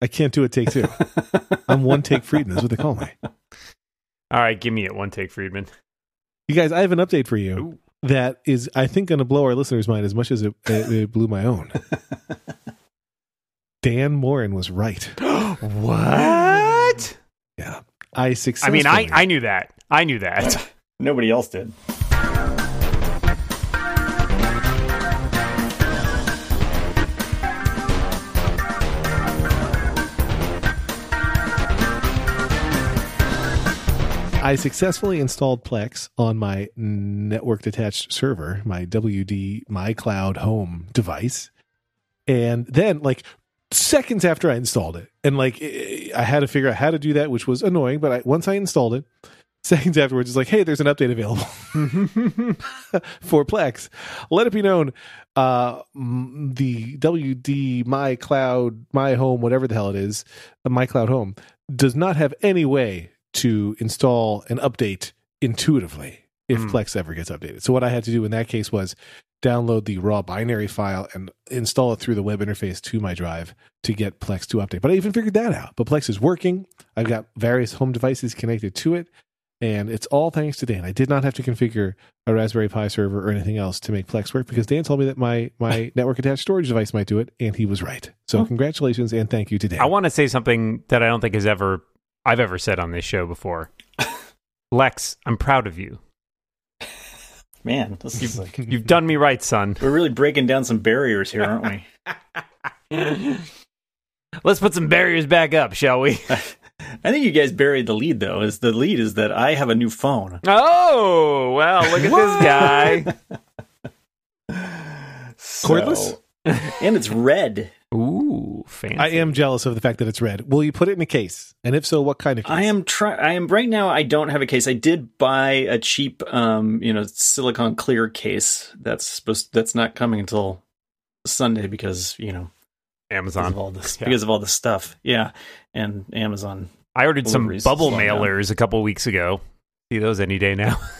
I can't do a take two. I'm one take Friedman. That's what they call me. All right, give me it. One take, Friedman. You guys, I have an update for you Ooh. that is, I think, going to blow our listeners' mind as much as it, it, it blew my own. Dan Moren was right. what? Yeah, I I mean, I I knew that. I knew that. Nobody else did. I successfully installed Plex on my network attached server, my WD My Cloud Home device. And then, like, seconds after I installed it, and like, I had to figure out how to do that, which was annoying. But I, once I installed it, seconds afterwards, it's like, hey, there's an update available for Plex. Let it be known uh, the WD My Cloud, My Home, whatever the hell it is, My Cloud Home, does not have any way to install an update intuitively if Hmm. Plex ever gets updated. So what I had to do in that case was download the raw binary file and install it through the web interface to my drive to get Plex to update. But I even figured that out. But Plex is working. I've got various home devices connected to it. And it's all thanks to Dan. I did not have to configure a Raspberry Pi server or anything else to make Plex work because Dan told me that my my network attached storage device might do it, and he was right. So Oh. congratulations and thank you to Dan. I want to say something that I don't think has ever I've ever said on this show before. Lex, I'm proud of you. Man, this is like You've done me right, son. we're really breaking down some barriers here, aren't we? Let's put some barriers back up, shall we? I think you guys buried the lead though. Is the lead is that I have a new phone. Oh, well, look at this So- Cordless? and it's red. Guy. Ooh, fancy. I am jealous of the fact that it's red. Will you put it in a case? And if so, what kind of case? I am try. I am right now. I don't have a case. I did buy a cheap, um, you know, silicon clear case. That's supposed. That's not coming until Sunday because you know because Amazon. of all this Yeah. because of all this stuff. Yeah, and Amazon. I ordered some bubble slowing down. mailers a couple weeks ago. See those any day now.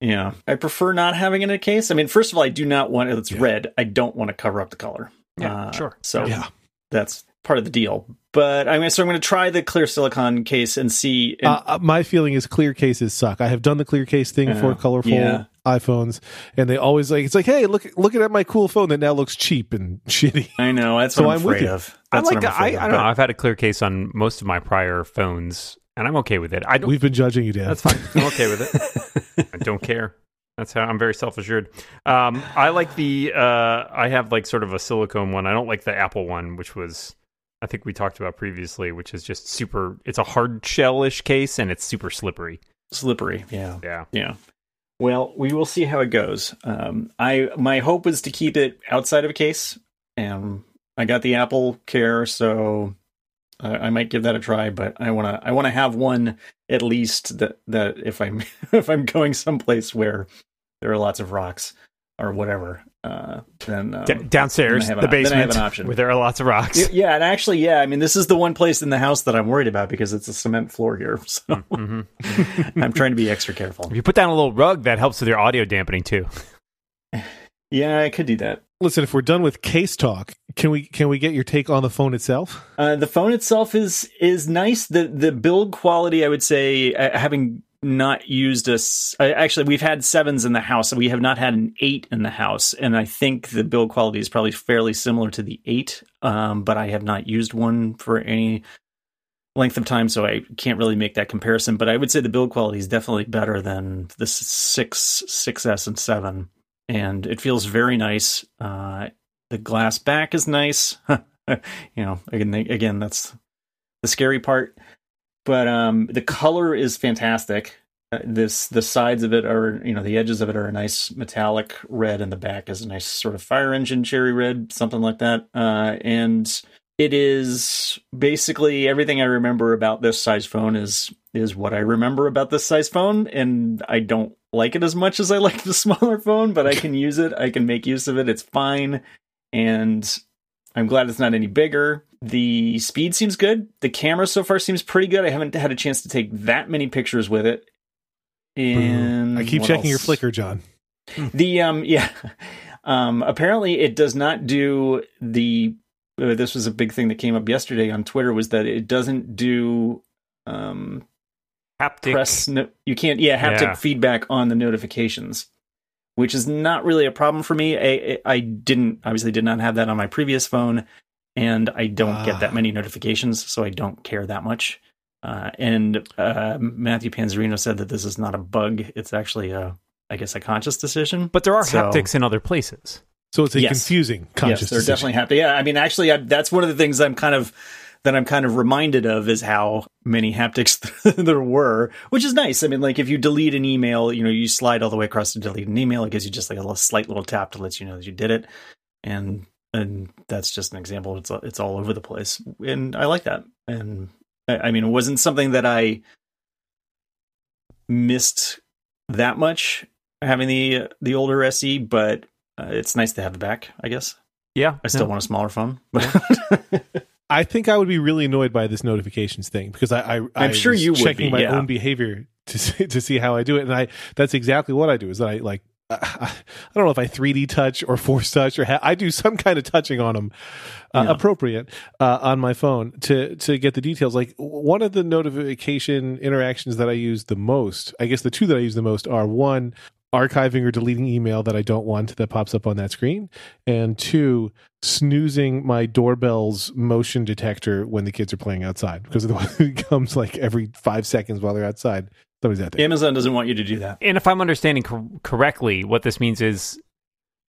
Yeah, I prefer not having it in a case. I mean, first of all, I do not want it's Yeah. red. I don't want to cover up the color. Uh, sure. So Yeah. that's part of the deal. But I'm gonna so I'm going to try the clear silicon case and see. And, Uh, uh, my feeling is clear cases suck. I have done the clear case thing Yeah. for colorful Yeah. iPhones, and they always like it's like, hey, look, looking at my cool phone that now looks cheap and shitty. I know that's So what I'm I'm afraid you. of. I That's like. I'm I, afraid I don't know. I've had a clear case on most of my prior phones, and I'm okay with it. I don't. We've been judging you, Dan. That's fine. I'm okay with it. I don't care. That's how I'm very self assured. Um, I like the. Uh, I have like sort of a silicone one. I don't like the Apple one, which was I think we talked about previously, which is just super. It's a hard shellish case, and it's super slippery. slippery. Yeah. Yeah. Yeah. Well, we will see how it goes. Um, I my hope was to keep it outside of a case, and I got the Apple Care, so I, I might give that a try. But I want to I want to have one at least that that if I'm if I'm going someplace where there are lots of rocks or whatever, uh, then um, D- downstairs, then I have the an- then I have basement, an option. where there are lots of rocks. Y- Yeah, and actually, yeah, I mean, this is the one place in the house that I'm worried about because it's a cement floor here. So Mhm. I'm trying to be extra careful. If you put down a little rug, that helps with your audio dampening too. Yeah, I could do that. Listen, if we're done with case talk, can we can we get your take on the phone itself? Uh, the phone itself is is nice. the The build quality, I would say, uh, having not used a s- actually, we've had sevens in the house. We have not had an eight in the house, and I think the build quality is probably fairly similar to the eight. Um, but I have not used one for any length of time, so I can't really make that comparison. But I would say the build quality is definitely better than the six, 6S, and seven, and it feels very nice. Uh, the glass back is nice. you know, again, again, that's the scary part. But um, the color is fantastic. Uh, this the sides of it are you know the edges of it are a nice metallic red, and the back is a nice sort of fire engine cherry red, something like that. Uh, and it is basically everything I remember about this size phone is is what I remember about this size phone, and I don't like it as much as I like the smaller phone, but I can use it. I can make use of it. It's fine, and I'm glad it's not any bigger. The speed seems good. The camera so far seems pretty good. I haven't had a chance to take that many pictures with it. And I keep what checking your else? Flickr, John. The um yeah. Um apparently it does not do the uh, this was a big thing that came up yesterday on Twitter was that it doesn't do um, Haptic. press. No, you can't, yeah, haptic Yeah. feedback on the notifications, which is not really a problem for me. I, I didn't obviously did not have that on my previous phone, and I don't get that Ah. many notifications, so I don't care that much. Uh, and uh, Matthew Panzarino said that this is not a bug; it's actually a, I guess, a conscious decision. But there are So- haptics in other places. So it's a Yes. confusing conscious yes, they're decision. definitely happy. Yeah, I mean, actually, I, that's one of the things I'm kind of that I'm kind of reminded of is how many haptics there were, which is nice. I mean, like if you delete an email, you know, you slide all the way across to delete an email. It gives you just like a little, slight little tap to let you know that you did it, and and that's just an example. It's it's all over the place, and I like that. And I, I mean, it wasn't something that I missed that much having the the older SE, but uh, it's nice to have it back. I guess. Yeah. I still no. want a smaller phone. I think I would be really annoyed by this notifications thing because I, I I'm sure you would checking be, my yeah. own behavior to see, to see how I do it, and I that's exactly what I do. Is that I like I, I don't know if I 3D touch or force touch or ha- I do some kind of touching on them uh, Yeah. appropriate uh, on my phone to to get the details. Like one of the notification interactions that I use the most, I guess the two that I use the most are one archiving or deleting email that I don't want that pops up on that screen, and two snoozing my doorbell's motion detector when the kids are playing outside because otherwise it comes like every five seconds while they're outside. Somebody's out there. Amazon doesn't want you to do that. And if I'm understanding cor- correctly, what this means is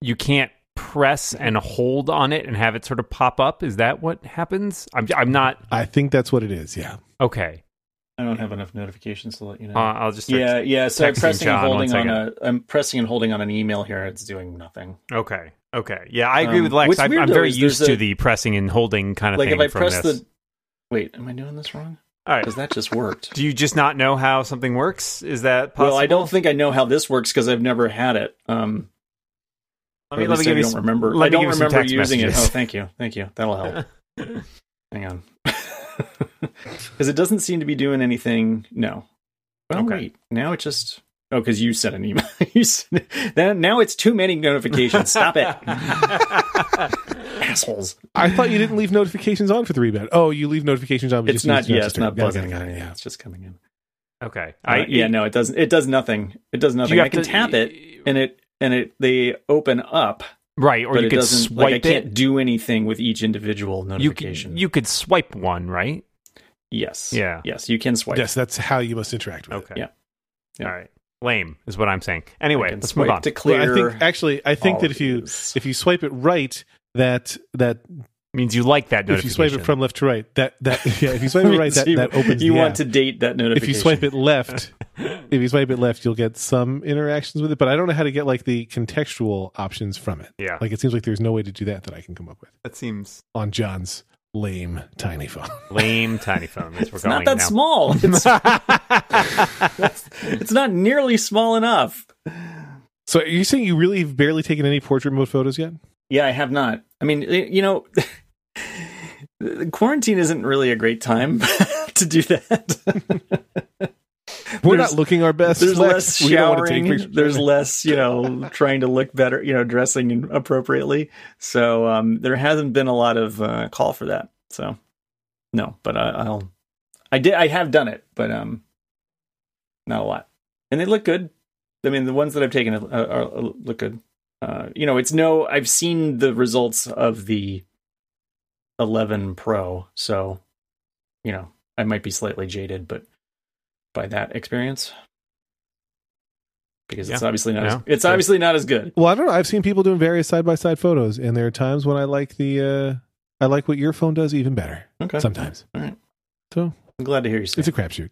you can't press and hold on it and have it sort of pop up. Is that what happens? I'm I'm not I think that's what it is. Yeah. okay. I don't have enough notifications to let you know. Uh, I'll just yeah, yeah. So I'm pressing John, and holding on a. I'm pressing and holding on an email here. It's doing nothing. Okay. Okay. Yeah, I agree Um, with Lex. I'm, I'm though, very used to a- the pressing and holding kind of Like thing if I from press this. the. Wait, am I doing this wrong? All right. Because that just worked. Do you just not know how something works? Is that possible? Well, I don't think I know how this works because I've never had it. Um, Let me, let me least I give you don't some, remember. I don't give remember using it. Oh, thank you, thank you. That'll help. Hang on, because it doesn't seem to be doing anything. No. Well, Okay. wait. Now it just. Oh, because you sent an email. you sent, then now it's too many notifications. Stop it, assholes. I thought you didn't leave notifications on for the rebound. Oh, you leave notifications on. but It's just not. use Yeah, it's not Got buzzing. got it, Yeah, it's just coming in. okay. Uh, yeah, no, it doesn't. It does nothing. It does nothing. you I can to- tap it, and it and it they open up, Right, or but you it could swipe Like I can't it. do anything with each individual You notification. could, you could swipe one, right? Yes. Yeah. Yes, you can swipe. Yes, that's how you must interact with it. Okay. Yeah. Yeah. All right. Lame is what I'm saying. Anyway, let's move on. to Well, clear. I think actually, I think that if you these. if you swipe it right, that that means you like that notification. if you swipe it from left to right, that that yeah, if you swipe it right, that, you, that opens. You the want app. to date that notification. If you swipe it left, if you swipe it left, you'll get some interactions with it. But I don't know how to get like the contextual options from it. Yeah. Like it seems like there's no way to do that that I can come up with that seems on John's lame tiny phone. lame tiny phone. We're it's not that it small. It's, it's not nearly small enough. So are you saying you really have barely taken any portrait mode photos yet? Yeah, I have not. I mean, you know, quarantine isn't really a great time to do that. We're There's- not looking our best. There's Lex. less We don't wanna take showering. There's less, you know, trying to look better, you know, dressing appropriately. So um, there hasn't been a lot of uh, call for that. So no, but I, I'll. I did. I have done it, but um, not a lot, and they look good. I mean, the ones that I've taken are, are, are look good. Uh, you know, it's no. I've seen the results of the 11 Pro, so you know, I might be slightly jaded, but by that experience, because it's Yeah. obviously not. Yeah. As, it's Sure. obviously not as good. Well, I don't know. I've seen people doing various side by side photos, and there are times when I like the uh I like what your phone does even better. Okay, Sometimes. All right. So I'm glad to hear you say. it's a crapshoot.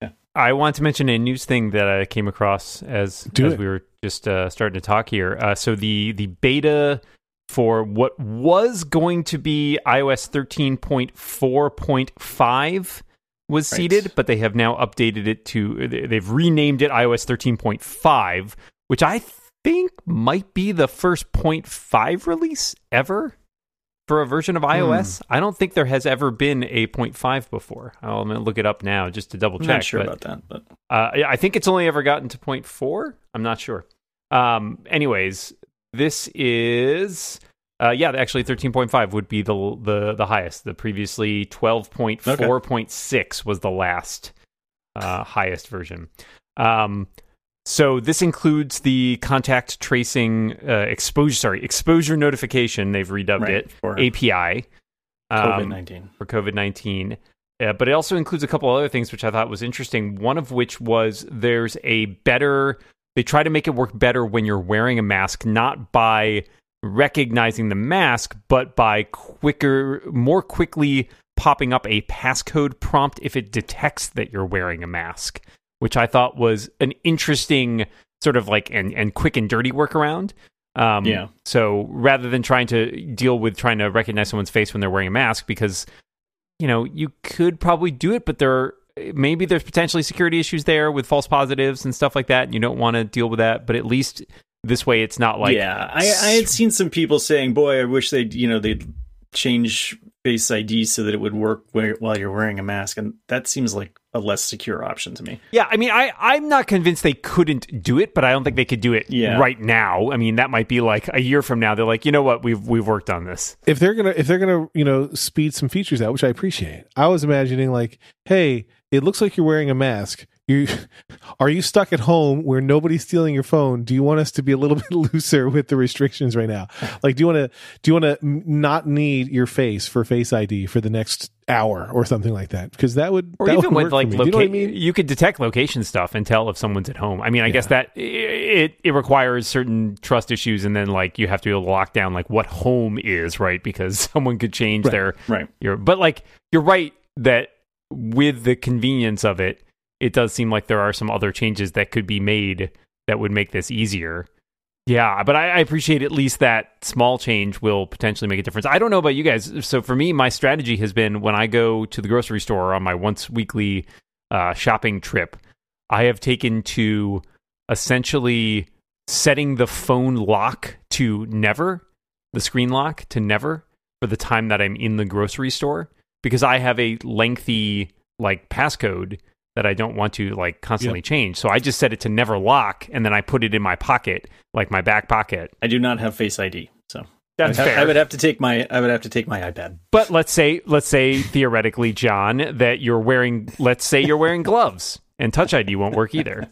Yeah. I want to mention a news thing that I came across as Do as it. we were just uh, starting to talk here. Uh, so the the beta for what was going to be iOS 13.4.5 was Right. seeded, but they have now updated it to they- they've renamed it iOS 13.5, which I think might be the first 0.5 release ever for a version of iOS. I don't think there has ever been a 0.5 before. I'm to look it up now just to double I'm check. not sure but- about that, but uh, I- I think it's only ever gotten to point four. I'm not sure. Um, anyways, this is Uh, yeah, actually, thirteen point five would be the the the highest. The previously twelve point four point six was the last uh, highest version. Um, so this includes the contact tracing uh, exposure. Sorry, exposure notification. They've redubbed Right, it for API. COVID um, nineteen. for COVID 19. Uh, but it also includes a couple other things which I thought was interesting. One of which was there's a better, they try to make it work better when you're wearing a mask, not by recognizing the mask, but by quicker, more quickly popping up a passcode prompt if it detects that you're wearing a mask, which I thought was an interesting sort of like and, and quick and dirty workaround. Um, Yeah. So rather than trying to deal with trying to recognize someone's face when they're wearing a mask, because you know you could probably do it, but there are, maybe there's potentially security issues there with false positives and stuff like that. And you don't want to deal with that, but at least this way it's not like yeah, I, I had seen some people saying, "Boy, I wish they'd you know they'd change Face ID so that it would work while you're wearing a mask," and that seems like a less secure option to me. Yeah, I mean, I I'm not convinced they couldn't do it, but I don't think they could do it Yeah. right now. I mean, that might be like a year from now. They're like, you know what, we've we've worked on this. if they're gonna if they're gonna you know speed some features out which i appreciate i was imagining like hey it looks like you're wearing a mask you are you stuck at home where nobody's stealing your phone do you want us to be a little bit looser with the restrictions right now like do you want to do you want to not need your face for face id for the next hour or something like that because that would Or that even would with like. Do you know i mean you could detect location stuff and tell if someone's at home. I mean, I guess that it it requires certain trust issues, and then like you have to lock down like what home is right because someone could change Right. their Right. your. But like you're right that with the convenience of it, it does seem like there are some other changes that could be made that would make this easier. Yeah, but I, I appreciate at least that small change will potentially make a difference. I don't know about you guys. So for me, my strategy has been when I go to the grocery store on my once weekly uh, shopping trip, I have taken to essentially setting the phone lock to never, the screen lock to never for the time that I'm in the grocery store because I have a lengthy like passcode that I don't want to like constantly change. So I just set it to never lock and then I put it in my pocket, like my back pocket. I do not have Face ID, so That's I, would ha- fair. I would have to take my I would have to take my iPad. But let's say, let's say theoretically, John, that you're wearing, let's say you're wearing gloves, and Touch ID won't work either,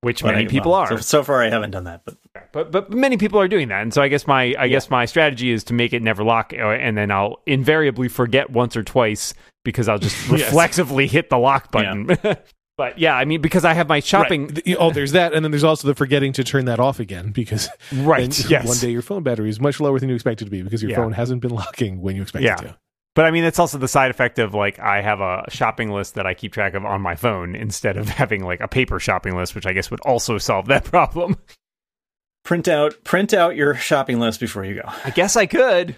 which But many I- people well, are. So, so far, I haven't done that, but But but many people are doing that, and so I guess my I guess my strategy is to make it never lock, uh, and then I'll invariably forget once or twice because I'll just Yes. reflexively hit the lock button. but yeah, I mean because I have my shopping Th- oh there's that and then there's also the forgetting to turn that off again because right. yes. one day your phone battery is much lower than you expect it to be because your Yeah. phone hasn't been locking when you expect Yeah. it to But I mean, it's also the side effect of like I have a shopping list that I keep track of on my phone instead of having like a paper shopping list, which I guess would also solve that problem. print out print out your shopping list before you go. I guess I could.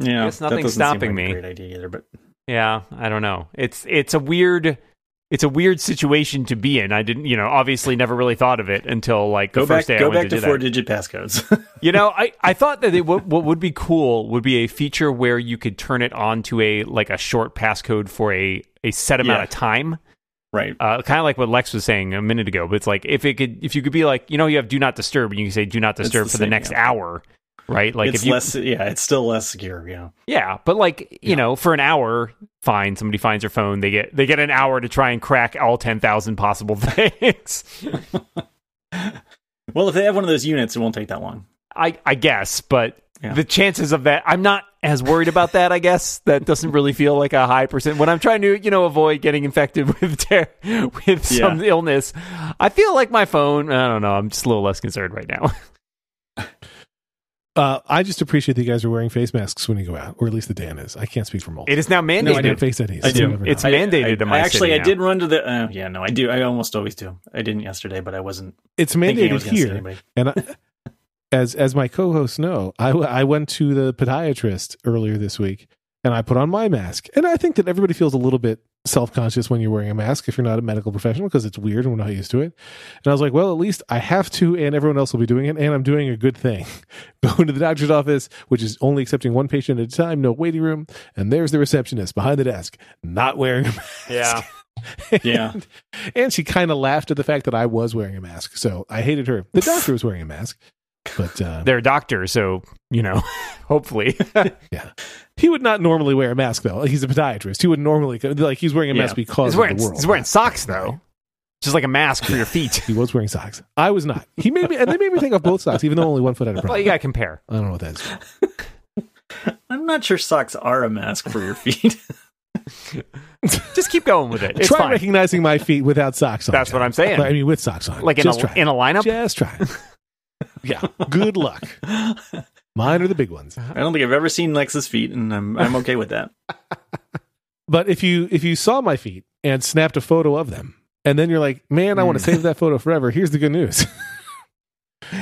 Yeah, guess that nothing's doesn't seem stopping like a me. Great idea either, but Yeah, I don't know. It's it's a weird it's a weird situation to be in. I didn't, you know, obviously never really thought of it until like the go back first day I go went back to, to four digit passcodes. You know, I, I thought that it, what, what would be cool would be a feature where you could turn it on to a like a short passcode for a a set amount Yeah. of time. right. uh, kind of like what Lex was saying a minute ago. But it's like if it could, if you could be like, you know, you have do not disturb, and you can say do not disturb the for the next yeah. hour, right? Like it's if you, less yeah, it's still less secure, yeah. yeah, but like you Yeah. know, for an hour, fine. Somebody finds your phone, they get they get an hour to try and crack all ten thousand possible things. Well, if they have one of those units, it won't take that long. I I guess, but Yeah. the chances of that, I'm not as worried about that. I guess that doesn't really feel like a high percent. When I'm trying to, you know, avoid getting infected with ter- with some illness, I feel like my phone. I don't know. I'm just a little less concerned right now. Uh, I just appreciate that you guys are wearing face masks when you go out, or at least the Dan is. I can't speak for Moltz. It is now no, I mandated. do face IDs. I do. It's. I- mandated I, in my I actually, city I now. did run to the. Uh, yeah, no, I do. I almost always do. I didn't yesterday, but I wasn't it's thinking I was mandated to see here. And I, as as my co-hosts know, I I went to the podiatrist earlier this week, and I put on my mask. And I think that everybody feels a little bit self conscious when you're wearing a mask if you're not a medical professional because it's weird and we're not used to it. And I was like, well, at least I have to, and everyone else will be doing it, and I'm doing a good thing. Going to the doctor's office, which is only accepting one patient at a time, no waiting room, and there's the receptionist behind the desk, not wearing a mask. Yeah. Yeah. and, and she kind of laughed at the fact that I was wearing a mask. So I hated her. The doctor was wearing a mask. But uh, They're a doctor, so you know, hopefully. yeah, he would not normally wear a mask though. He's a podiatrist. He would normally like he's wearing a mask Yeah. because he's of wearing the world. he's wearing socks though, just like a mask for your feet. He was wearing socks. I was not. He made me, and they made me take off both socks, even though only one foot had a problem. well, you gotta compare. I don't know what that is. I'm not sure socks are a mask for your feet. Just keep going with it. It's try fine. recognizing my feet without socks on. That's what I'm saying. I mean, with socks on. Like in Just a try. in a lineup. Just try. Yeah. Good luck. Mine are the big ones. I don't think I've ever seen Lex's feet, and I'm I'm okay with that. But if you if you saw my feet and snapped a photo of them, and then you're like, man, I want to mm. save that photo forever. Here's the good news.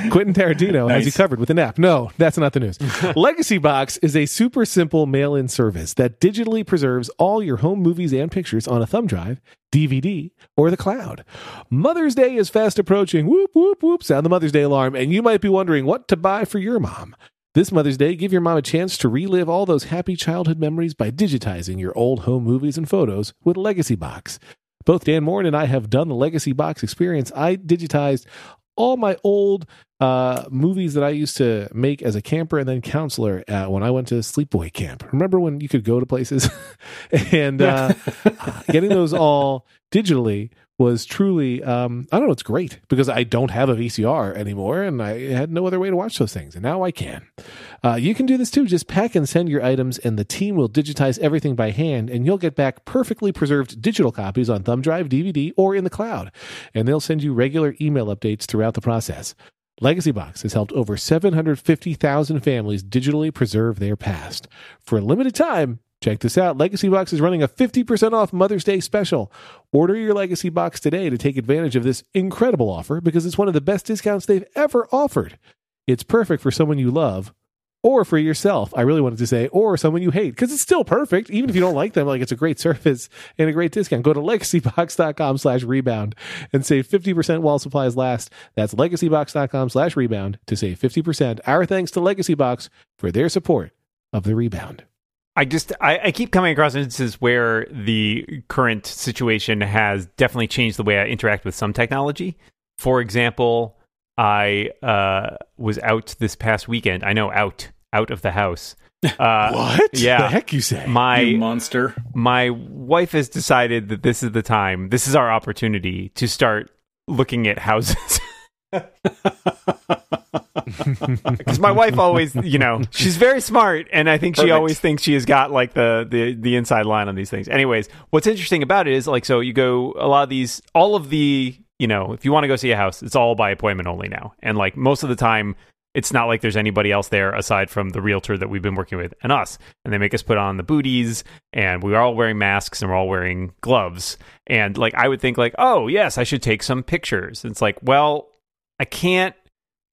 Quentin Tarantino has you covered with an app. No, that's not the news. Legacybox is a super simple mail in service that digitally preserves all your home movies and pictures on a thumb drive, DVD, or the cloud. Mother's Day is fast approaching. Whoop, whoop, whoop. Sound the Mother's Day alarm. And you might be wondering what to buy for your mom. This Mother's Day, give your mom a chance to relive all those happy childhood memories by digitizing your old home movies and photos with Legacybox. Both Dan Moren and I have done the Legacybox experience. I digitized all my old uh, movies that I used to make as a camper and then counselor uh, when I went to sleepaway camp. Remember when you could go to places and uh, getting those all digitally was truly um, I don't know it's great because I don't have a VCR anymore and I had no other way to watch those things and now I can. Uh, you can do this too. Just pack and send your items and the team will digitize everything by hand and you'll get back perfectly preserved digital copies on thumb drive, DVD, or in the cloud. And they'll send you regular email updates throughout the process. Legacybox has helped over 750,000 families digitally preserve their past. For a limited time, check this out. Legacybox is running a 50% off Mother's Day special. Order your Legacybox today to take advantage of this incredible offer because it's one of the best discounts they've ever offered. It's perfect for someone you love or for yourself. I really wanted to say, or someone you hate, because it's still perfect. Even if you don't like them, like it's a great service and a great discount. Go to legacybox.com slash rebound and save 50% while supplies last. That's legacybox.com slash rebound to save 50%. Our thanks to Legacybox for their support of the rebound. I just I, I keep coming across instances where the current situation has definitely changed the way I interact with some technology. For example, I uh, was out this past weekend. I know out out of the house. Uh, what? yeah. The heck you say? you My monster. my wife has decided that this is the time. This is our opportunity to start looking at houses. Because my wife always, you know, she's very smart, and I think she always thinks she has got like the, the the inside line on these things. Anyways, what's interesting about it is like, so you go a lot of these, all of the, you know, if you want to go see a house, it's all by appointment only now, and like most of the time. It's not like there's anybody else there aside from the realtor that we've been working with and us. And they make us put on the booties and we're all wearing masks and we're all wearing gloves. And like I would think like, oh yes, I should take some pictures. And It's like, well, I can't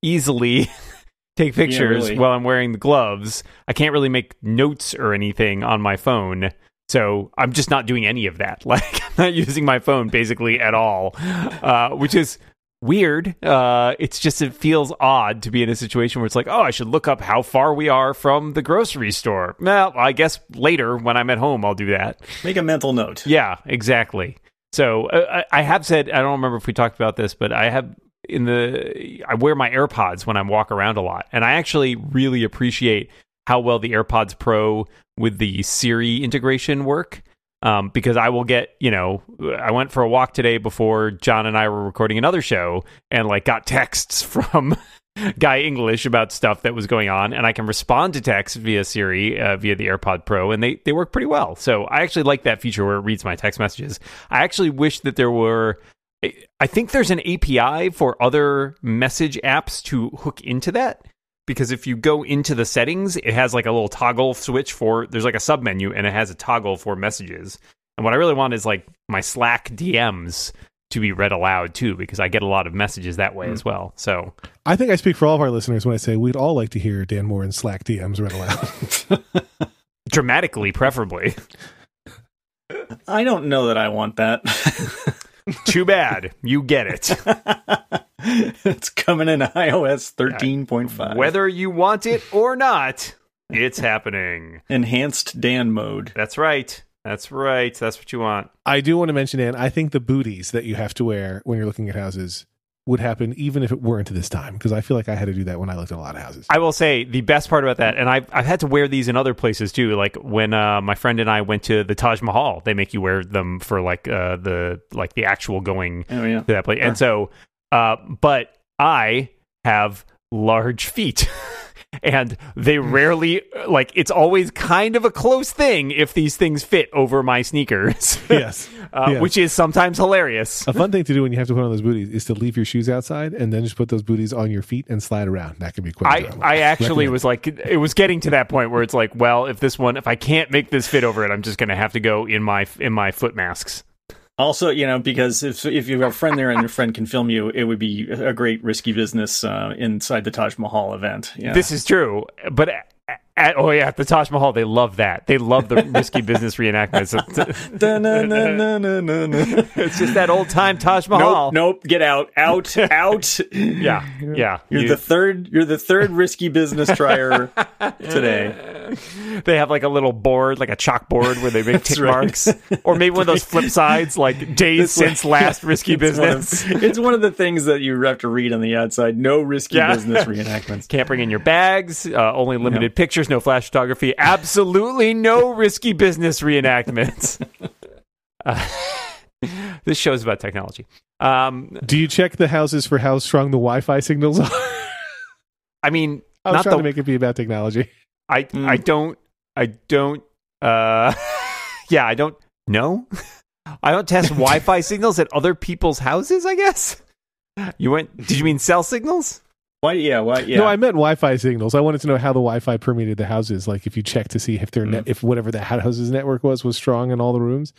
easily take pictures really. while I'm wearing the gloves. I can't really make notes or anything on my phone. So I'm just not doing any of that. Like I'm not using my phone basically at all, uh, which is weird. Uh, it's just it feels odd to be in a situation where it's like, oh, I should look up how far we are from the grocery store. Well, I guess later when I'm at home, I'll do that. Make a mental note. Yeah, exactly. So uh, I I have said I don't remember if we talked about this, but I have in the I wear my AirPods when I walk around a lot, and I actually really appreciate how well the AirPods Pro with the Siri integration work. Um, because I will get, you know, I went for a walk today before John and I were recording another show, and like got texts from Guy English about stuff that was going on, and I can respond to texts via Siri uh, via the AirPod Pro, and they they work pretty well. So I actually like that feature where it reads my text messages. I actually wish that there were. I- I think there's an API for other message apps to hook into that because if you go into the settings, it has like a little toggle switch for there's like a sub menu and it has a toggle for messages. And what I really want is like my Slack DMs to be read aloud too because I get a lot of messages that way as hmm. well. So I think I speak for all of our listeners when I say we'd all like to hear Dan Moren and Slack DMs read aloud. dramatically, preferably. I don't know that I want that. Too bad you get it. it's coming in iOS 13.5. Whether you want it or not, it's happening. Enhanced Dan mode. That's right. That's right. That's what you want. I do want to mention, Dan, I think the booties that you have to wear when you're looking at houses would happen even if it weren't to this time because I feel like I had to do that when I looked at a lot of houses. I will say the best part about that, and I've I've had to wear these in other places too. Like when uh, my friend and I went to the Taj Mahal, they make you wear them for like uh, the like the actual going Oh yeah. to that place. And so, uh, but I have large feet. And they rarely like it's always kind of a close thing if these things fit over my sneakers, yes. uh, Yes. which is sometimes hilarious. A fun thing to do when you have to put on those booties is to leave your shoes outside and then just put those booties on your feet and slide around. That can be quite I, enjoyable. I actually was like it was getting to that point where it's like well if this one if I can't make this fit over it I'm just gonna have to go in my in my foot masks Also, you know, because if if you have a friend there and your friend can film you, it would be a great risky business uh, inside the Taj Mahal event. Yeah. this is true but at, at, oh yeah at the Taj Mahal they love that they love the risky business reenactments it's just that old time Taj Mahal Nope, nope, get out, out, out. yeah yeah You're You- the third. You're the third risky business trier today. they have like a little board like a chalkboard where they make tick right. marks or maybe one of those flip sides like days It's like- since last risky It's one of- business it's one of the things that you have to read on the outside. No risky Yeah. business reenactments. Can't bring in your bags. Uh, only limited pictures. No flash photography. Absolutely no risky business reenactments. Uh, this show's about technology. Um, Do you check the houses for how strong the Wi-Fi signals are? I mean, I was not trying the. to make it be about technology. I Mm. I don't. I don't. Uh, yeah, I don't know. I don't test Wi-Fi signals at other people's houses. I guess. You went? Did you mean cell signals? Why? Yeah. Why? Yeah. No, I meant Wi-Fi signals. I wanted to know how the Wi-Fi permeated the houses. Like if you check to see if their Mm. net, if whatever the house's network was was strong in all the rooms.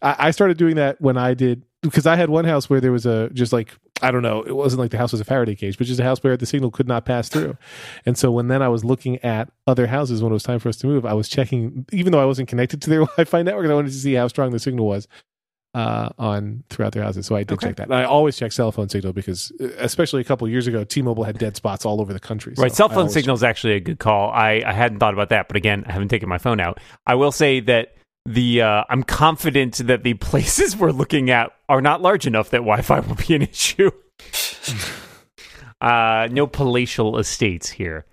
I, I started doing that when I did because I had one house where there was a just like I don't know, it wasn't like the house was a Faraday cage, but just a house where the signal could not pass through. And so when then I was looking at other houses when it was time for us to move, I was checking, even though I wasn't connected to their Wi-Fi network, I wanted to see how strong the signal was uh, on throughout their houses. So I did Okay. check that. And I always check cell phone signal because, uh, especially a couple years ago, T-Mobile had dead spots all over the country. Right, So cell phone signal is actually a good call. I, I hadn't thought about that, but again, I haven't taken my phone out. I will say that the uh, I'm confident that the places we're looking at are not large enough that Wi-Fi will be an issue. uh, no palatial estates here.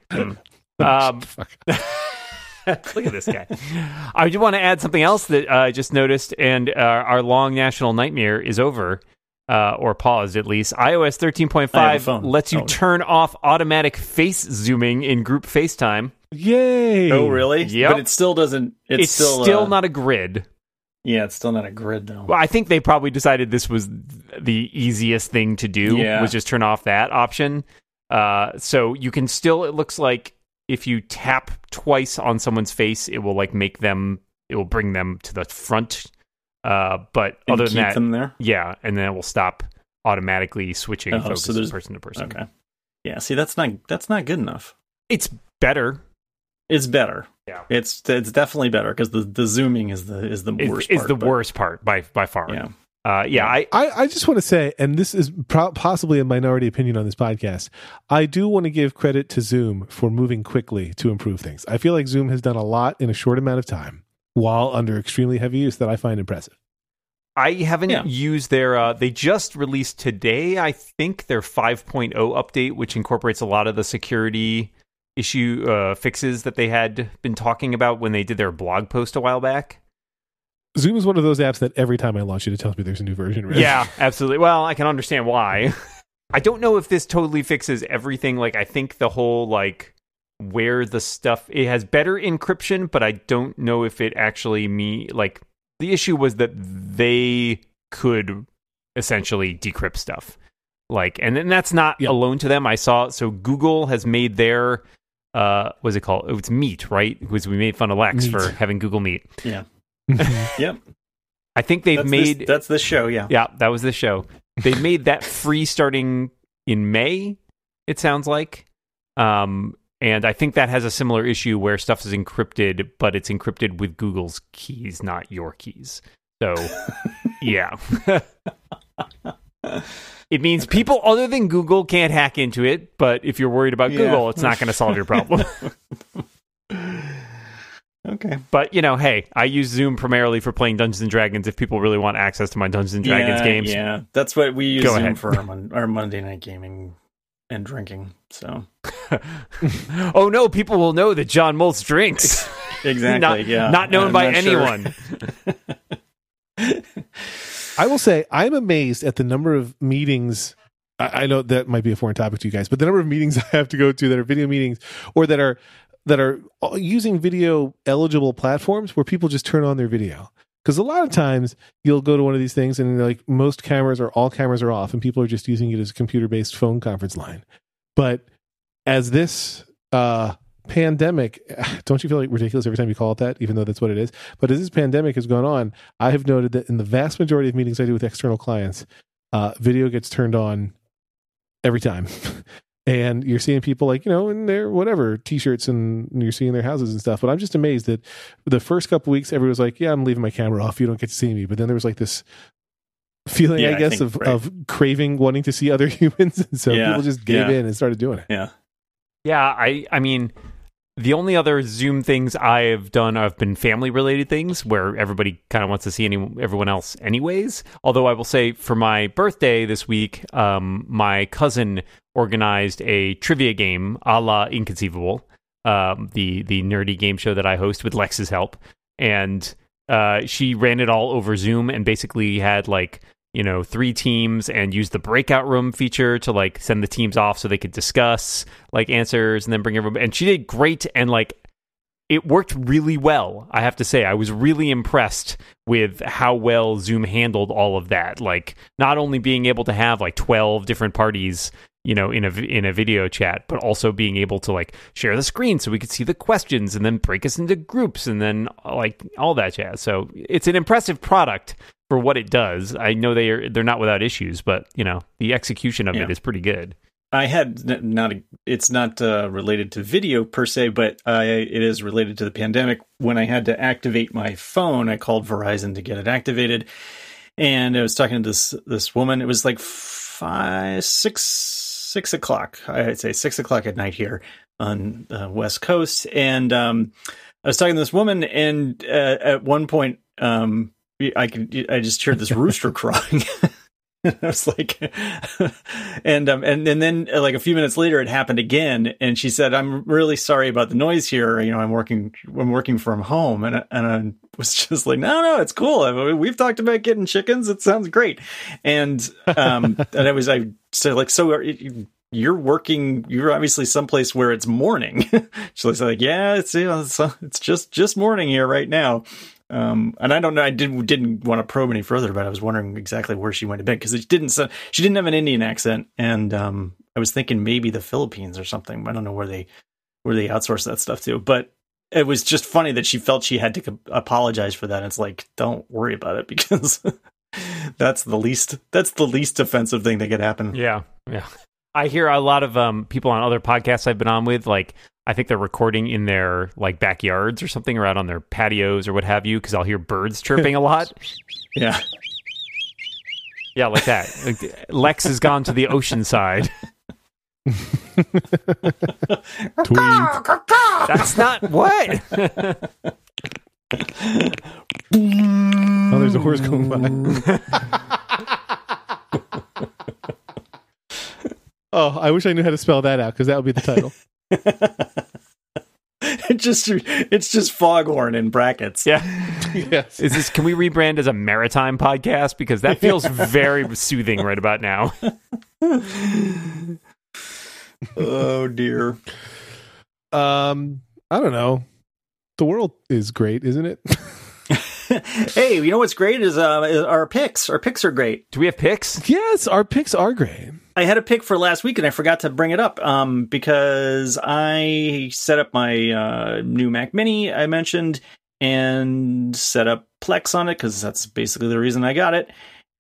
Um, Fuck. Look at this guy. I do want to add something else that uh, I just noticed, and uh, our long national nightmare is over, uh, or paused at least. iOS I have a 13.5 lets you Oh. turn off automatic face zooming in group FaceTime. Yay! Oh, really? Yeah. But it still doesn't. It's, It's, still, still, uh, not a grid. Yeah, it's still not a grid though. Well, I think they probably decided this was the easiest thing to do, Yeah. was just turn off that option. Uh, so you can still, it looks like if you tap twice on someone's face, it will like make them, it will bring them to the front. Uh, but And other than that, them there. yeah, and then it will stop automatically switching Oh, focus so there's- person to person. Okay. Yeah. See, that's not that's not good enough. It's better. It's better. Yeah. It's it's definitely better because the, the zooming is the is the worst. is part, the but- worst part by by far. Yeah. Uh, yeah, I, I, I just want to say, and this is pro- possibly a minority opinion on this podcast, I do want to give credit to Zoom for moving quickly to improve things. I feel like Zoom has done a lot in a short amount of time while under extremely heavy use that I find impressive. I haven't Yeah. used their. Uh, they just released today, I think, their 5.0 update, which incorporates a lot of the security issue uh, fixes that they had been talking about when they did their blog post a while back. Zoom is one of those apps that every time I launch it, it tells me there's a new version. Right? Yeah, absolutely. Well, I can understand why. I don't know if this totally fixes everything. Like, I think the whole like where the stuff it has better encryption, but I don't know if it actually me like the issue was that they could essentially decrypt stuff. Like, and then that's not Yep. alone to them. I saw so Google has made their uh, what's it called? Oh, it's Meet, right? Because we made fun of Lex Meet. for having Google Meet. Yeah. Mhm. Yep. I think they've That's made this, that's the show. Yeah. yeah, that was the show. They made that free starting in May, it sounds like. Um, and I think that has a similar issue where stuff is encrypted, but it's encrypted with Google's keys, not your keys. So, yeah. it means people other than Google can't hack into it, but if you're worried about Yeah. Google, it's not going to solve your problem. Okay. okay. But you know, hey, I use Zoom primarily for playing Dungeons and Dragons. If people really want access to my Dungeons and Dragons yeah, games, Yeah, that's what we use Go Zoom ahead. for our, mon- our Monday night gaming and drinking. So oh no, people will know that John Moltz drinks. exactly, not, yeah, not known I'm by not sure. anyone. I will say I'm amazed at the number of meetings. I, I know that might be a foreign topic to you guys, but the number of meetings I have to go to that are video meetings or that are that are using video eligible platforms where people just turn on their video. Because a lot of times you'll go to one of these things and like most cameras or all cameras are off and people are just using it as a computer based phone conference line. But as this uh, pandemic, don't you feel like ridiculous every time you call it that, even though that's what it is? But as this pandemic has gone on, I have noted that in the vast majority of meetings I do with external clients, uh, video gets turned on every time. and you're seeing people like, you know, in their whatever t shirts and you're seeing their houses and stuff. But I'm just amazed that the first couple weeks, everyone was like, yeah, I'm leaving my camera off. You don't get to see me. But then there was like this feeling, Yeah, I I guess, think- of, right. of craving, wanting to see other humans. And so Yeah, people just gave yeah. in and started doing it. Yeah, Yeah, I I mean the only other Zoom things I have done have been family related things where everybody kind of wants to see any everyone else anyways. Although I will say for my birthday this week, um, my cousin organized a trivia game a la Inconceivable, um, the the nerdy game show that I host with Lex's help, and uh, she ran it all over Zoom and basically had like you know three teams and use the breakout room feature to like send the teams off so they could discuss like answers and then bring everyone. and she did great and like it worked really well i have to say i was really impressed with how well zoom handled all of that like not only being able to have like 12 different parties you know in a in a video chat but also being able to like share the screen so we could see the questions and then break us into groups and then like all that jazz so it's an impressive product for what it does i know they are they're not without issues but you know the execution of Yeah. it is pretty good I had not. A, it's not uh, related to video per se, but uh, it is related to the pandemic. When I had to activate my phone, I called Verizon to get it activated, and I was talking to this this woman. It was like five, six, six o'clock. I'd say six o'clock at night here on the West Coast, and um, I was talking to this woman, and uh, at one point, um, I could I just heard this rooster crowing. I was like, and um, and and then uh, like a few minutes later, it happened again, and she said, "I'm really sorry about the noise here. You know, I'm working, I'm working from home," and I- and I was just like, "No, no, it's cool. I mean, We've talked about getting chickens. It sounds great." And um, and I was I said like, so are you, you're working. You're obviously someplace where it's morning. she was like, "Yeah, it's you know, it's, it's just just morning here right now." Um, and I don't know. I didn't didn't want to probe any further, but I was wondering exactly where she went to bed because it didn't. sound- She didn't have an Indian accent, and um, I was thinking maybe the Philippines or something. I don't know where they where they outsource that stuff to, but it was just funny that she felt she had to apologize for that. It's like, don't worry about it because that's the least that's the least offensive thing that could happen. Yeah, yeah. I hear a lot of um, people on other podcasts I've been on with, like I think they're recording in their like backyards or something, or out on their patios or what have you, because I'll hear birds chirping a lot. Yeah, Yeah, like that. Like, Lex has gone to the ocean side. That's not what. Oh, there's a horse going by. oh, I wish I knew how to spell that out because that would be the title. it just it's just foghorn in brackets. yeah. yes. Is this? Can we rebrand as a maritime podcast because that feels very soothing right about now? oh dear. Um, I don't know. The world is great, isn't it? hey, you know what's great is, uh, is our picks. Our picks are great. Do we have picks? yes, our picks are great. I had a pick for last week and I forgot to bring it up um, because I set up my uh, new Mac Mini I mentioned and set up Plex on it because that's basically the reason I got it.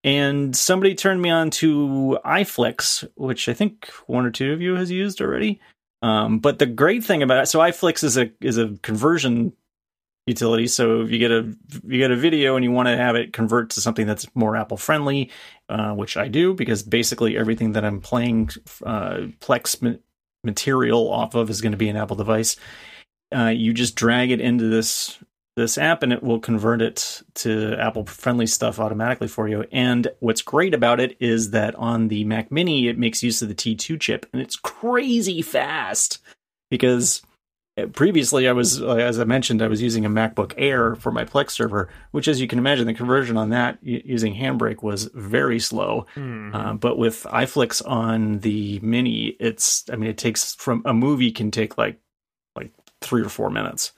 And somebody turned me on to iFlicks, which I think one or two of you has used already. Um, but the great thing about it, so iFlicks is a is a conversion utility. So if you get a you get a video and you want to have it convert to something that's more Apple friendly, uh, which I do because basically everything that I'm playing uh, Plex ma- material off of is going to be an Apple device. uh, you just drag it into this this app and it will convert it to Apple friendly stuff automatically for you. And what's great about it is that on the Mac Mini, it makes use of the T2 chip and it's crazy fast because previously I was, uh, as I mentioned, I was using a MacBook Air for my Plex server, which, as you can imagine, the conversion on that using Handbrake was very slow. Mm-hmm. Uh, but with iFlicks on the Mini, it's, I mean, it takes from a movie can take like like three or four minutes.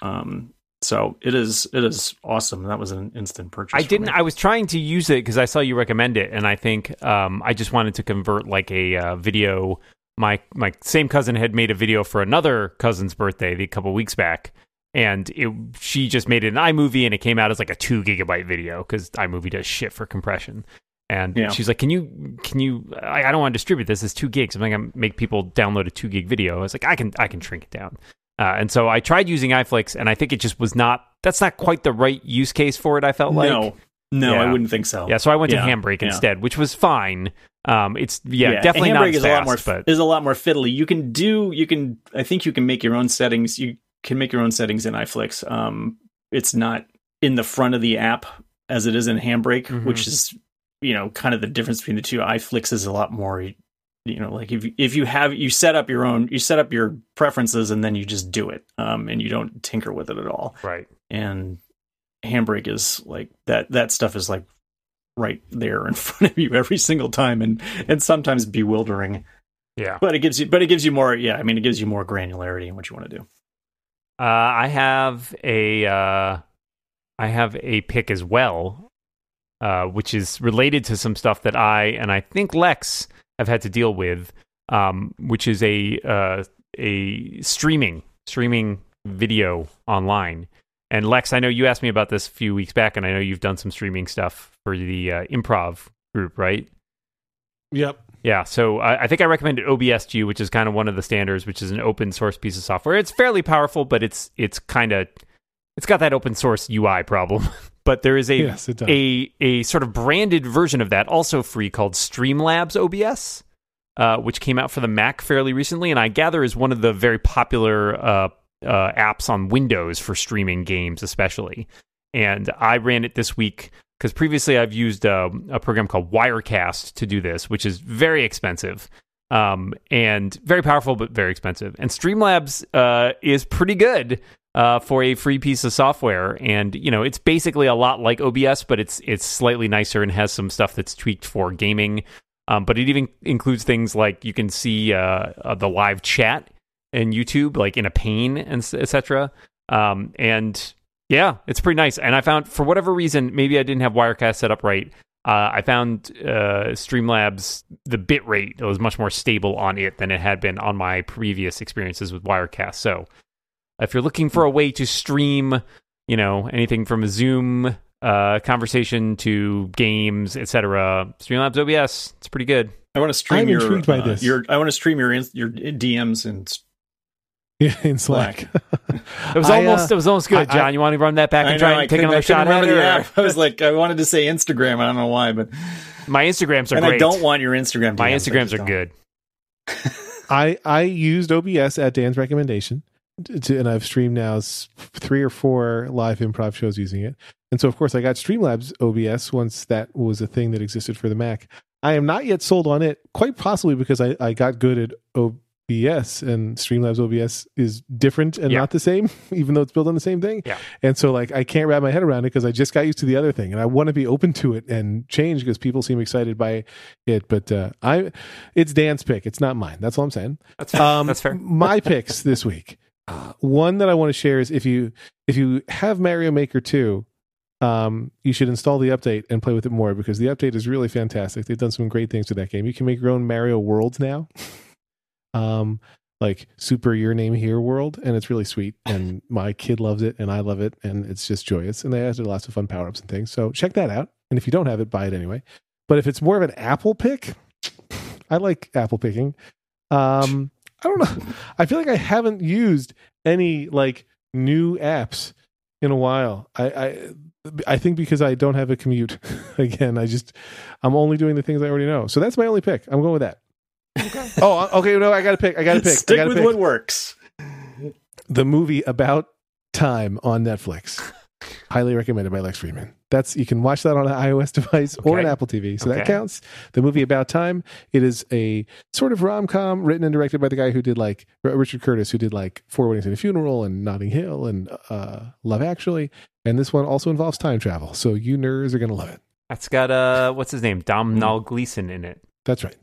Um, so it is it is awesome. That was an instant purchase. I didn't. I was trying to use it because I saw you recommend it, and I think um, I just wanted to convert like a uh, video. My my same cousin had made a video for another cousin's birthday a couple weeks back, and it, she just made it an iMovie, and it came out as like a two gigabyte video because iMovie does shit for compression. And yeah. she's like, "Can you? Can you? I, I don't want to distribute this as two gigs. I'm like, I'm make people download a two gig video. I was like, I can, I can shrink it down. Uh, and so I tried using iFlicks, and I think it just was not. That's not quite the right use case for it. I felt like no, no, yeah. I wouldn't think so. Yeah, so I went yeah. to Handbrake instead, which was fine. Um, it's yeah, definitely not is fast, a lot more. But... Is a lot more fiddly. You can do. You can. I think you can make your own settings. You can make your own settings in iFlicks. Um, it's not in the front of the app as it is in Handbrake, mm-hmm. which is you know kind of the difference between the two. iFlicks is a lot more you know like if if you have you set up your own you set up your preferences and then you just do it um and you don't tinker with it at all right and handbrake is like that that stuff is like right there in front of you every single time and and sometimes bewildering. Yeah. But it gives you but it gives you more yeah i mean it gives you more granularity in what you want to do. Uh i have a uh i have a pick as well uh, which is related to some stuff that I and I think Lex have had to deal with, um, which is a uh, a streaming streaming video online. And Lex, I know you asked me about this a few weeks back, and I know you've done some streaming stuff for the uh, improv group, right? Yep. Yeah, so I, I, think I recommended OBS to you, which is kind of one of the standards, which is an open source piece of software. It's fairly powerful, but it's it's kind of it's got that open source UI problem. but there is a yes, a a sort of branded version of that, also free, called Streamlabs OBS, uh, which came out for the Mac fairly recently, and I gather is one of the very popular uh, uh, apps on Windows for streaming games, especially. And I ran it this week because previously I've used a, uh, a, program called Wirecast to do this, which is very expensive um, and very powerful, but very expensive. And Streamlabs uh, is pretty good uh, for a free piece of software, and you know it's basically a lot like OBS, but it's it's slightly nicer and has some stuff that's tweaked for gaming. Um, but it even includes things like you can see uh, uh, the live chat in YouTube, like in a pane and etc. Um, and yeah, it's pretty nice. And I found for whatever reason, maybe I didn't have Wirecast set up right. Uh, I found uh, Streamlabs the bit rate was much more stable on it than it had been on my previous experiences with Wirecast. So if you're looking for a way to stream, you know, anything from a Zoom uh, conversation to games, etc., Streamlabs OBS, it's pretty good. I want to stream I'm your, by uh, this. your I want to stream your your DMs and yeah, in Slack. it was almost uh, it was almost good, John. I, you want to run that back and I try know, and take another shot at it? I was like, I wanted to say Instagram. I don't know why, but my Instagrams are and great. I don't want your Instagram. DMs, my Instagrams are don't. good. I I used OBS at Dan's recommendation to, and I've streamed now three or four live improv shows using it. And so, of course, I got Streamlabs OBS once that was a thing that existed for the Mac. I am not yet sold on it, quite possibly because I, I got good at OBS and Streamlabs OBS is different and yeah. not the same, even though it's built on the same thing. Yeah. And so, like, I can't wrap my head around it because I just got used to the other thing, and I want to be open to it and change because people seem excited by it. But uh, I, it's Dan's pick. It's not mine. That's all I'm saying. That's fair. Um, That's fair. my picks this week. Uh, one that I want to share is if you if you have Mario Maker 2, um, you should install the update and play with it more because the update is really fantastic. They've done some great things with that game. You can make your own Mario worlds now. um, like Super Your Name Here world, and it's really sweet. And my kid loves it, and I love it, and it's just joyous. And they added lots of fun power ups and things. So check that out. And if you don't have it, buy it anyway. But if it's more of an Apple pick, I like Apple picking. Um, I don't know. I feel like I haven't used any like new apps in a while. I I, I think because I don't have a commute. Again, I just I'm only doing the things I already know. So that's my only pick. I'm going with that. Okay. oh, okay. No, I got to pick. I got to pick. Stick with pick. what works. the movie about time on Netflix. Highly recommended by Lex Friedman. That's you can watch that on an iOS device or an Apple TV, so that counts. The movie about time. It is a sort of rom com written and directed by the guy who did like Richard Curtis, who did like Four Weddings and a Funeral and Notting Hill and uh, Love Actually. And this one also involves time travel, so you nerds are gonna love it. That's got uh, what's his name? Domhnall Gleeson in it. That's right.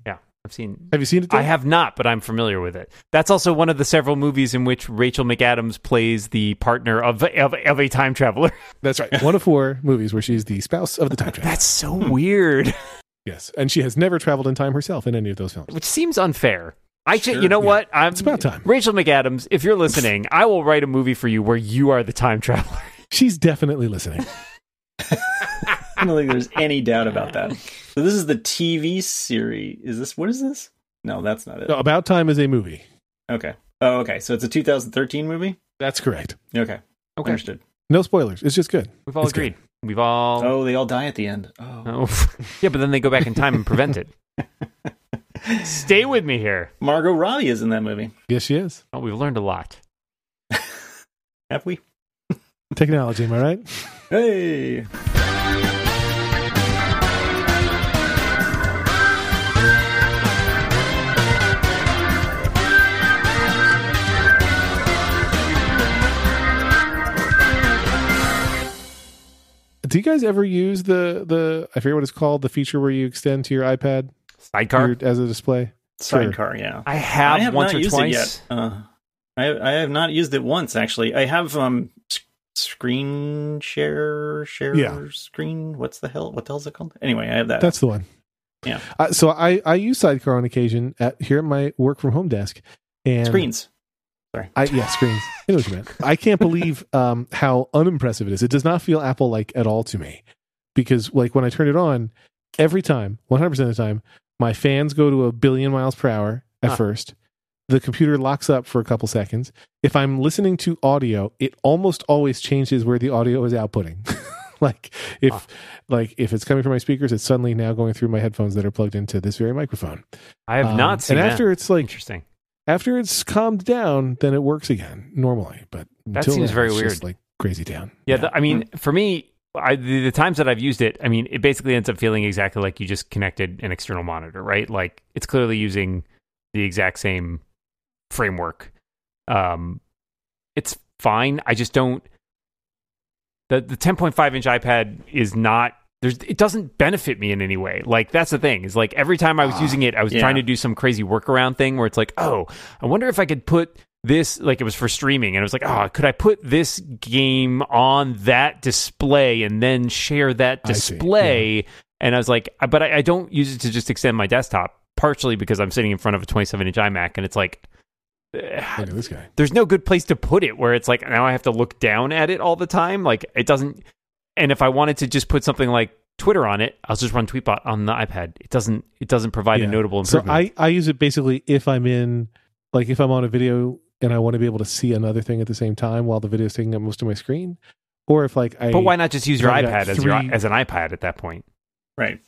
I've seen. Have you seen it? I have not, but I'm familiar with it. That's also one of the several movies in which Rachel McAdams plays the partner of of, of a time traveler. That's right. One of four movies where she's the spouse of the time traveler. That's so weird. Yes, and she has never traveled in time herself in any of those films. which seems unfair. I ju- Sure, you know yeah. what? I'm It's about time. Rachel McAdams, if you're listening, I will write a movie for you where you are the time traveler. She's definitely listening. I don't think there's any doubt about that. So this is the TV series. Is this what is this? No, that's not it. No, About Time is a movie. Okay. Oh, okay. So it's a 2013 movie. That's correct. Okay, Okay, understood. No spoilers. It's just good. we've all It's good. agreed. We've all. Oh, they all die at the end. Oh, Oh. yeah, but then they go back in time and prevent it. Stay with me here. Margot Robbie is in that movie. Yes, she is. Oh, we've learned a lot. Have we? Technology, am I right? Hey. Do you guys ever use the the I forget what it's called, the feature where you extend to your iPad Sidecar. your- as a display? Sidecar. Yeah. I have, I have once not or used twice. it yet. Uh, I I have not used it once actually. I have um s- screen share share Yeah. screen. What's the hell? What the hell's it called? Anyway, I have that. That's the one. Yeah. Uh, so I I use Sidecar on occasion at here at my work from home desk. And screens. I yeah, screens. I know what you meant. I can't believe um, how unimpressive it is. It does not feel Apple like at all to me, because like when I turn it on, every time, one hundred percent of the time, my fans go to a billion miles per hour at Huh. first. The computer locks up for a couple seconds. If I'm listening to audio, it almost always changes where the audio is outputting. like if Huh. like if it's coming from my speakers, it's suddenly now going through my headphones that are plugged into this very microphone. I have Um, not seen And that. after it's like Interesting. After it's calmed down, then it works again normally. But That until seems then, very it's weird. just, like crazy town. Yeah, the, I mean, for me, I, the, the times that I've used it, I mean, it basically ends up feeling exactly like you just connected an external monitor, right? Like it's clearly using the exact same framework. Um, it's fine. I just don't. The the 10.5 inch iPad is not. There's, it doesn't benefit me in any way. Like that's the thing is like every time I was Ah, using it, I was yeah. trying to do some crazy workaround thing where it's like, oh, I wonder if I could put this like it was for streaming and it was like oh could i put this game on that display and then share that display and i was like but I, I don't use it to just extend my desktop partially because i'm sitting in front of a 27 inch imac and it's like Look at this guy. there's no good place to put it where it's like now i have to look down at it all the time like it doesn't and if i wanted to just put something like twitter on it i'll just run tweetbot on the ipad it doesn't it doesn't provide a Yeah. notable So I I use it basically if I'm in like if I'm on a video and I want to be able to see another thing at the same time while the video is taking up most of my screen, or if like I. but why not just use your ipad as your as an ipad at that point Right.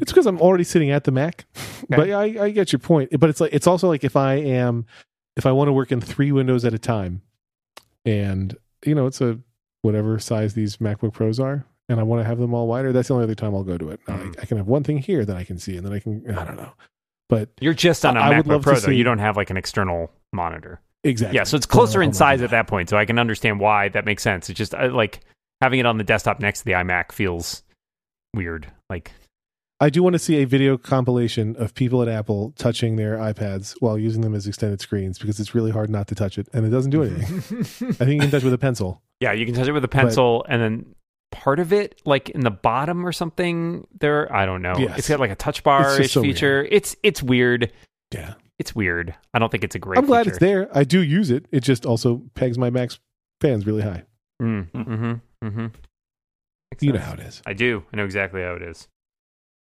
It's because I'm already sitting at the Mac. But I, I get your point. But it's like it's also like if I am if I want to work in three windows at a time, and you know it's a whatever size these MacBook Pros are, and I want to have them all wider. That's the only other time I'll go to it. Now, Mhm. I, I can have one thing here that I can see, and then I can I don't know. But You're just on a I would MacBook love to Pro, though. see- You don't have like an external monitor. exactly, Yeah, so it's I closer in size at that point, so I can understand why that makes sense. It's just uh, like having it on the desktop next to the iMac feels weird. Like, I do want to see a video compilation of people at Apple touching their iPads while using them as extended screens because it's really hard not to touch it, and it doesn't do anything. I think you can touch with a pencil. yeah, you can touch it with a pencil, and then part of it, like in the bottom or something, there. I don't know. Yes. It's got like a touch bar It's ish so feature. It's it's weird. Yeah. It's weird. I don't think it's a great. I'm glad feature. it's there. I do use it. It just also pegs my Mac's fans really high. Mm, mm-hmm. Mm-hmm. You know how it is. I do. I know exactly how it is.